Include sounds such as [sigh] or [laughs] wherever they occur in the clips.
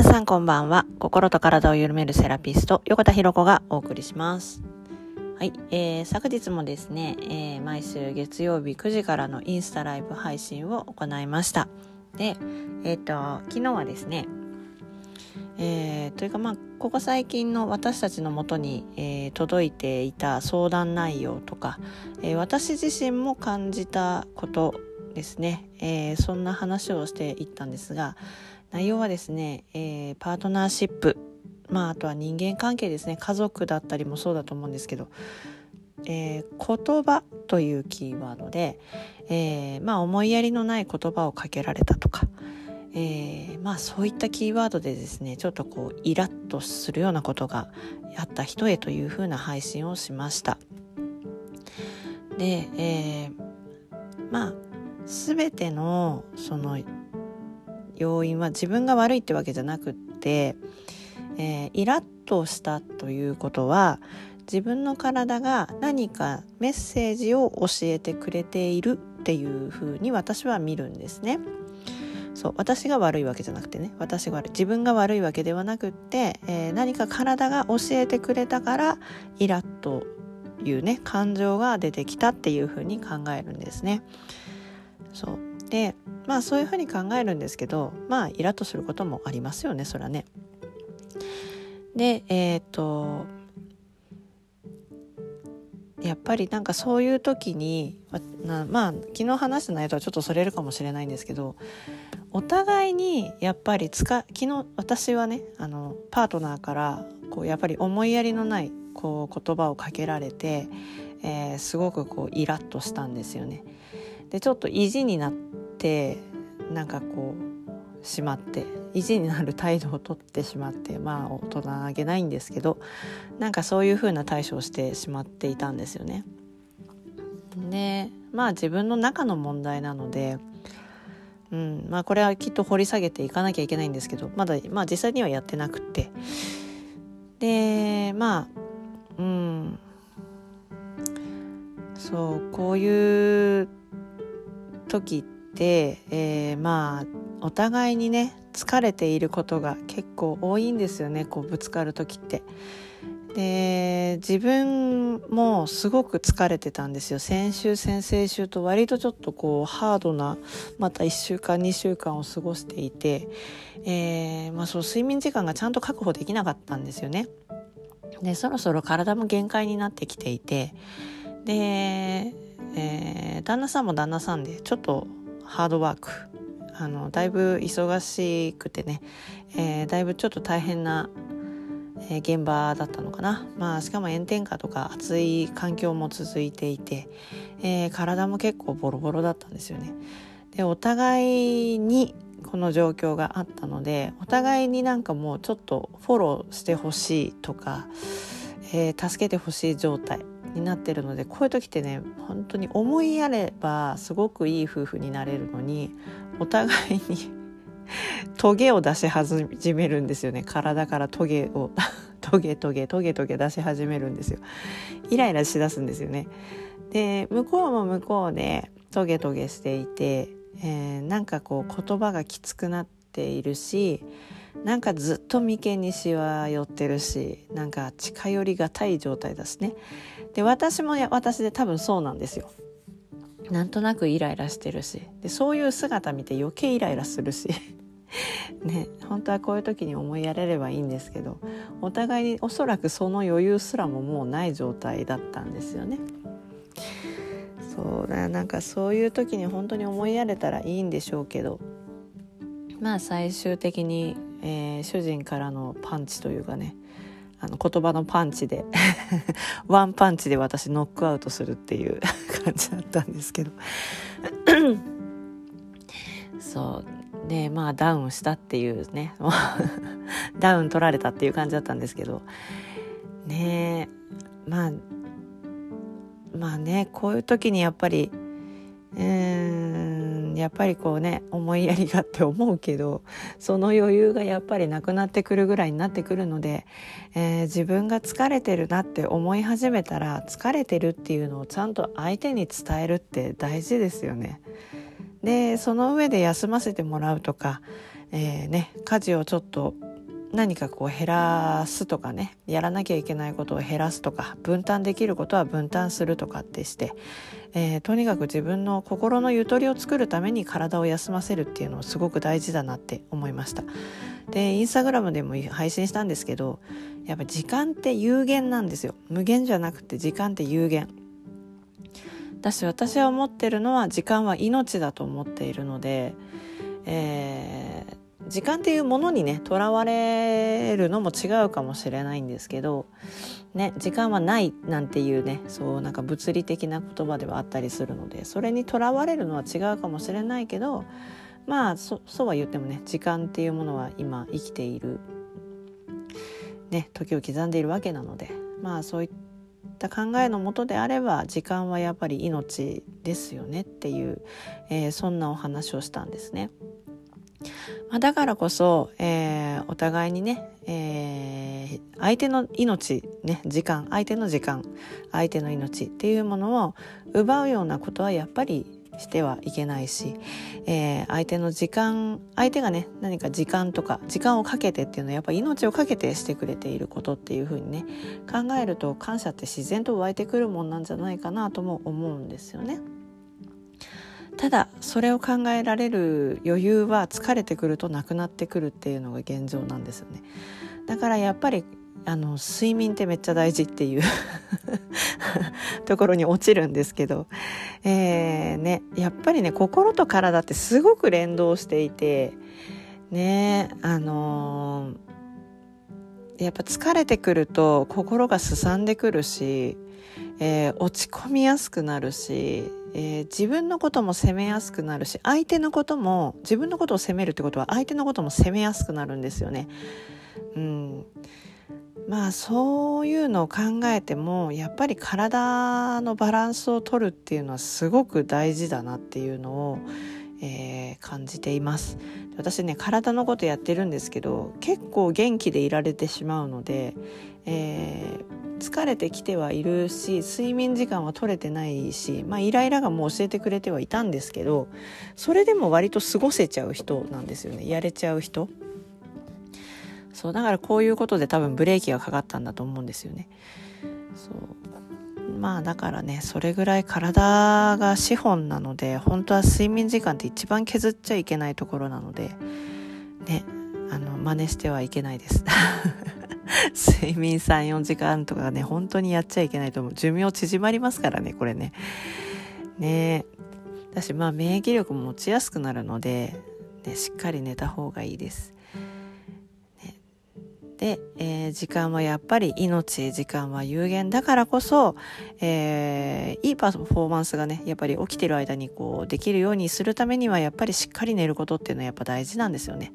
皆さんこんばんは。心と体を緩めるセラピスト、横田博子がお送りします。はい、えー、昨日もですね、えー、毎週月曜日9時からのインスタライブ配信を行いました。で、えっ、ー、と、昨日はですね、えー、というかまあここ最近の私たちのもとに、えー、届いていた相談内容とか、えー、私自身も感じたことですね、えそんな話をしていったんですが内容はですね、えパートナーシップまああとは人間関係ですね。家族だったりもそうだと思うんですけど、え言葉というキーワードで、えまあ思いやりのない言葉をかけられたとかえー、まあそういったキーワードでですねちょっとこうイラッとするようなことがあった人へというふうな配信をしました。で、えー、まあ全てのその要因は自分が悪いってわけじゃなくって、えー、イラッとしたということは自分の体が何かメッセージを教えてくれているっていうふうに私は見るんですね。そう私が悪いわけじゃなくてね私が悪い自分が悪いわけではなくって、えー、何か体が教えてくれたからイラッというね感情が出てきたっていうふうに考えるんですね。そうでまあそういうふうに考えるんですけどまあイラッとすることもありますよねそらね。でえっ、とやっぱりなんかそういう時にまあ昨日話した内容とはちょっとそれるかもしれないんですけどお互いにやっぱりつか昨日私はねあのパートナーからこうやっぱり思いやりのないこう言葉をかけられて、えー、すごくこうイラッとしたんですよね。でちょっと意地になってなんかこうしまって意地になる態度をとってしまってまあ大人あげないんですけどなんかそういうふうな対処をしてしまっていたんですよね。でまあ自分の中の問題なのでうんまあ、これはきっと掘り下げていかなきゃいけないんですけどまだ、まあ、実際にはやってなくてでまあうんそうこういう時って、えー、まあお互いにね疲れていることが結構多いんですよねこうぶつかる時って。で自分もすごく疲れてたんですよ先週先々週と割とちょっとこうハードなまた1週間2週間を過ごしていて、えーまあ、そう睡眠時間がちゃんと確保できなかったんですよね。でそろそろ体も限界になってきていてで、えー、旦那さんも旦那さんでちょっとハードワーク。あのだいぶ忙しくてね、えー、だいぶちょっと大変なえ現場だったのかな、まあ、しかも炎天下とか暑い環境も続いていて、えー、体も結構ボロボロだったんですよね。でお互いにこの状況があったのでお互いになんかもうちょっとフォローしてほしいとか、え、助けてほしい状態。になってるのでこういう時ってね本当に思いやればすごくいい夫婦になれるのにお互いに [laughs] トゲを出し始めるんですよね。体からトゲを [laughs] トゲトゲトゲトゲ出し始めるんですよ。イライラしだすんですよね。で向こうも向こうでトゲトゲしていて、えー、なんかこう言葉がきつくなっているしなんかずっと眉間にしわ寄ってるしなんか近寄りがたい状態だしね。で私も私で多分そうなんですよ。なんとなくイライラしてるし。でそういう姿見て余計イライラするし。[laughs] ね本当はこういう時に思いやれればいいんですけどお互いにおそらくその余裕すらももうない状態だったんですよね。そうだなんかそういう時に本当に思いやれたらいいんでしょうけど。まあ最終的に、えー、主人からのパンチというかねあの言葉のパンチで [laughs] ワンパンチで私ノックアウトするっていう感じだったんですけど。[coughs] そう。でまあダウンしたっていうね。[laughs] ダウン取られたっていう感じだったんですけど。ねまあまあねこういう時にやっぱりうんやっぱりこうね思いやりがって思うけどその余裕がやっぱりなくなってくるぐらいになってくるので、えー、自分が疲れてるなって思い始めたら疲れてるっていうのをちゃんと相手に伝えるって大事ですよね。でその上で休ませてもらうとか、えー、ね、家事をちょっと何かこう減らすとかねやらなきゃいけないことを減らすとか分担できることは分担するとかってして、えー、とにかく自分の心のゆとりを作るために体を休ませるっていうのをすごく大事だなって思いました。でインスタグラムでも配信したんですけどやっぱ時間って有限なんですよ。無限じゃなくて時間って有限。だし私は思ってるのは時間は命だと思っているので、えー時間っていうものにねとらわれるのも違うかもしれないんですけど、ね、時間はないなんていうねそうなんか物理的な言葉ではあったりするのでそれにとらわれるのは違うかもしれないけどまあそそうは言ってもね時間っていうものは今生きている、ね、時を刻んでいるわけなのでまあそういった考えのもとであれば時間はやっぱり命ですよねっていう、えー、そんなお話をしたんですね。まあ、だからこそ、えー、お互いにね、えー、相手の命、ね、時間、相手の時間、相手の命っていうものを奪うようなことはやっぱりしてはいけないし、えー、相手の時間相手がね何か時間とか時間をかけてっていうのはやっぱ命をかけてしてくれていることっていうふうにね考えると感謝って自然と湧いてくるもんなんじゃないかなとも思うんですよね。ただそれを考えられる余裕は疲れてくるとなくなってくるっていうのが現状なんですよね。だからやっぱりあの睡眠ってめっちゃ大事っていう [laughs] ところに落ちるんですけど、えーね、やっぱりね心と体ってすごく連動していてねあのー、やっぱ疲れてくると心がすさんでくるし、えー、落ち込みやすくなるしえー、自分のことも責めやすくなるし相手のことも自分のことを責めるってことは相手のことも責めやすくなるんですよね。うん、まあそういうのを考えてもやっぱり体のバランスを取るっていうのはすごく大事だなっていうのを、えー、感じています私ね体のことやってるんですけど結構元気でいられてしまうので、えー疲れてきてはいるし睡眠時間は取れてないし、まあ、イライラがもう教えてくれてはいたんですけどそれでも割と過ごせちゃう人なんですよね。やれちゃう人。そうだからこういうことで多分ブレーキがかかったんだと思うんですよね。そう。まあだからねそれぐらい体が資本なので本当は睡眠時間って一番削っちゃいけないところなのでねあの真似してはいけないです。睡眠3、4時間とかね、本当にやっちゃいけないと思う。寿命縮まりますからね、これね。ねだし、まあ、免疫力も持ちやすくなるので、ね、しっかり寝た方がいいです。ね、で、えー、時間はやっぱり命、時間は有限だからこそ、えー、いいパフォーマンスがね、やっぱり起きてる間にこう、できるようにするためには、やっぱりしっかり寝ることっていうのはやっぱ大事なんですよね。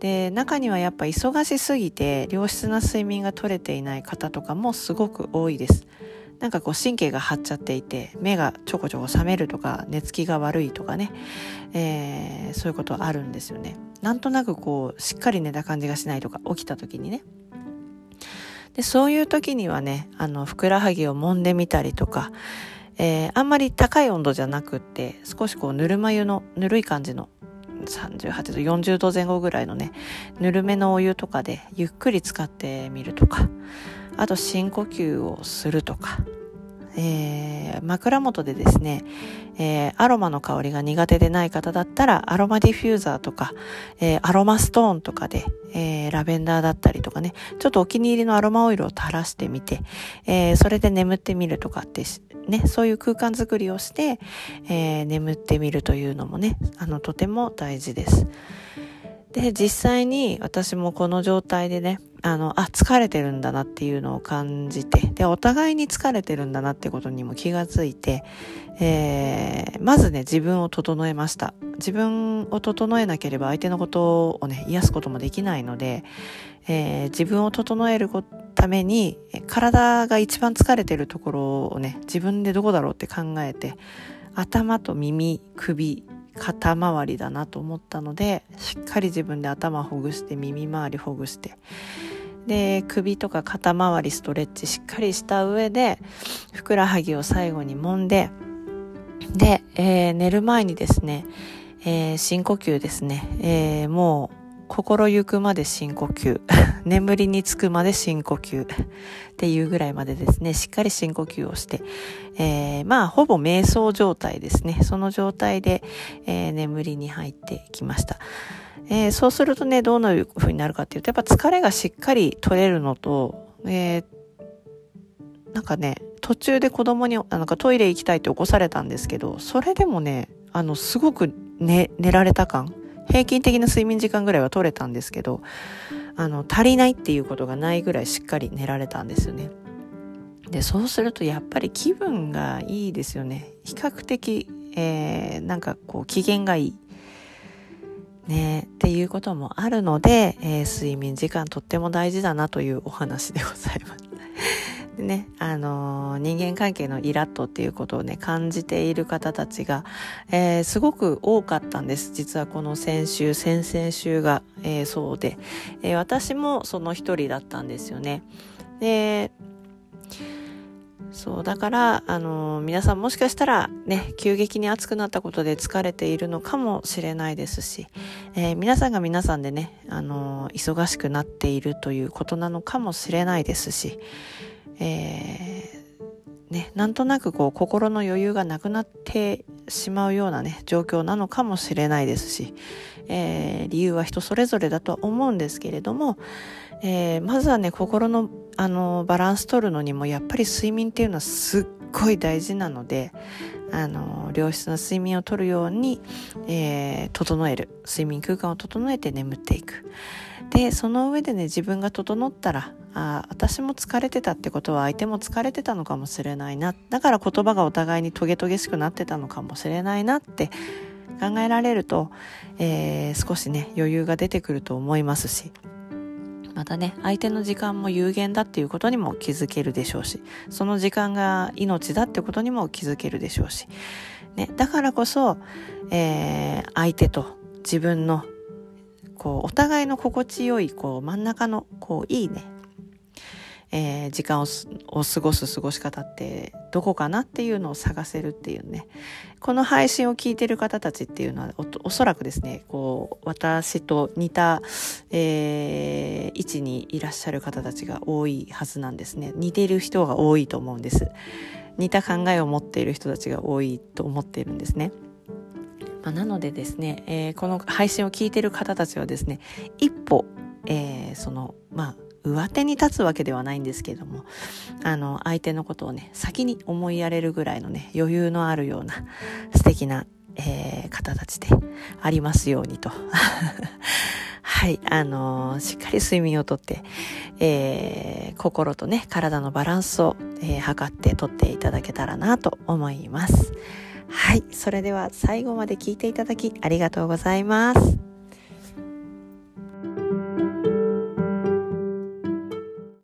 で中にはやっぱ忙しすぎて良質な睡眠が取れていない方とかもすごく多いです。なんかこう神経が張っちゃっていて目がちょこちょこ覚めるとか寝つきが悪いとかね、えー、そういうことあるんですよね。なんとなくこうしっかり寝た感じがしないとか起きた時にね。でそういう時にはねあのふくらはぎを揉んでみたりとかえー、あんまり高い温度じゃなくって少しこうぬるま湯のぬるい感じの38度40度前後ぐらいのねぬるめのお湯とかでゆっくり使ってみるとかあと深呼吸をするとか、えー、枕元でですね、えー、アロマの香りが苦手でない方だったらアロマディフューザーとか、えー、アロマストーンとかで、え、ラベンダーだったりとかねちょっとお気に入りのアロマオイルを垂らしてみて、え、それで眠ってみるとかってね、そういう空間づくりをして、え、眠ってみるというのもね、あの、とても大事です。で、実際に私もこの状態でね、あの、あ、疲れてるんだなっていうのを感じて、で、お互いに疲れてるんだなってことにも気がついて、えー、まずね、自分を整えました。自分を整えなければ相手のことをね、癒すこともできないので、えー、自分を整えるために、体が一番疲れてるところをね、自分でどこだろうって考えて、頭と耳、首、肩周りだなと思ったので、しっかり自分で頭ほぐして、耳周りほぐして、で、首とか肩周りストレッチしっかりした上で、ふくらはぎを最後に揉んで、で、えー、寝る前にですね、えー、深呼吸ですね、えー、もう心ゆくまで深呼吸。[laughs] 眠りにつくまで深呼吸。っていうぐらいまでですね。しっかり深呼吸をして、えー、まあほぼ瞑想状態ですね。その状態で、えー、眠りに入ってきました。えー、そうするとね、どういう風になるかっていうと、やっぱ疲れがしっかり取れるのと、えー、なんかね、途中で子供に、なんかトイレ行きたいって起こされたんですけど、それでもね、あの、すごく寝、寝られた感、平均的な睡眠時間ぐらいは取れたんですけど、あの、足りないっていうことがないぐらいしっかり寝られたんですよね。で、そうするとやっぱり気分がいいですよね。比較的、えー、なんかこう機嫌がいい。ね、っていうこともあるので、えー、睡眠時間とっても大事だなというお話でございます。でね、あのー、人間関係のイラッとっていうことをね、感じている方たちが、えー、すごく多かったんです。実はこの先週、先々週が、えー、そうで、え私もその一人だったんですよね。で、そう、だから、あのー、皆さんもしかしたらね、急激に暑くなったことで疲れているのかもしれないですし、えー、皆さんが皆さんでね、あのー、忙しくなっているということなのかもしれないですし、えね、なんとなくこう心の余裕がなくなってしまうようなね、状況なのかもしれないですし、え理由は人それぞれだとは思うんですけれども、えー、まずはね心のあのバランス取るのにもやっぱり睡眠っていうのはすっごい大事なのであの良質な睡眠をとるように、えー、整える。睡眠空間を整えて眠っていく。でその上でね自分が整ったらあ私も疲れてたってことは相手も疲れてたのかもしれないな。だから言葉がお互いにトゲトゲしくなってたのかもしれないなって考えられると、えー、少しね余裕が出てくると思いますし。またね、相手の時間も有限だっていうことにも気づけるでしょうし、その時間が命だってことにも気づけるでしょうし、ね、だからこそ、えー、相手と自分の、こう、お互いの心地よい、こう、真ん中の、こう、いいね、えー、時間をを過ごす過ごし方ってどこかなっていうのを探せるっていうね。この配信を聞いてる方たちっていうのはおおそらくですねこう私と似た、えー、位置にいらっしゃる方たちが多いはずなんですね。似ている人が多いと思うんです。似た考えを持っている人たちが多いと思っているんですね。まあ、なのでですね、えー、この配信を聞いている方たちはですね一歩、えー、そのまあ上手に立つわけではないんですけれども、あの、相手のことをね、先に思いやれるぐらいのね、余裕のあるような素敵な、えー、方たちでありますようにと。[laughs] はい、あのー、しっかり睡眠をとって、えー、心とね、体のバランスを、えー、測ってとっていただけたらなと思います。はい、それでは最後まで聞いていただきありがとうございます。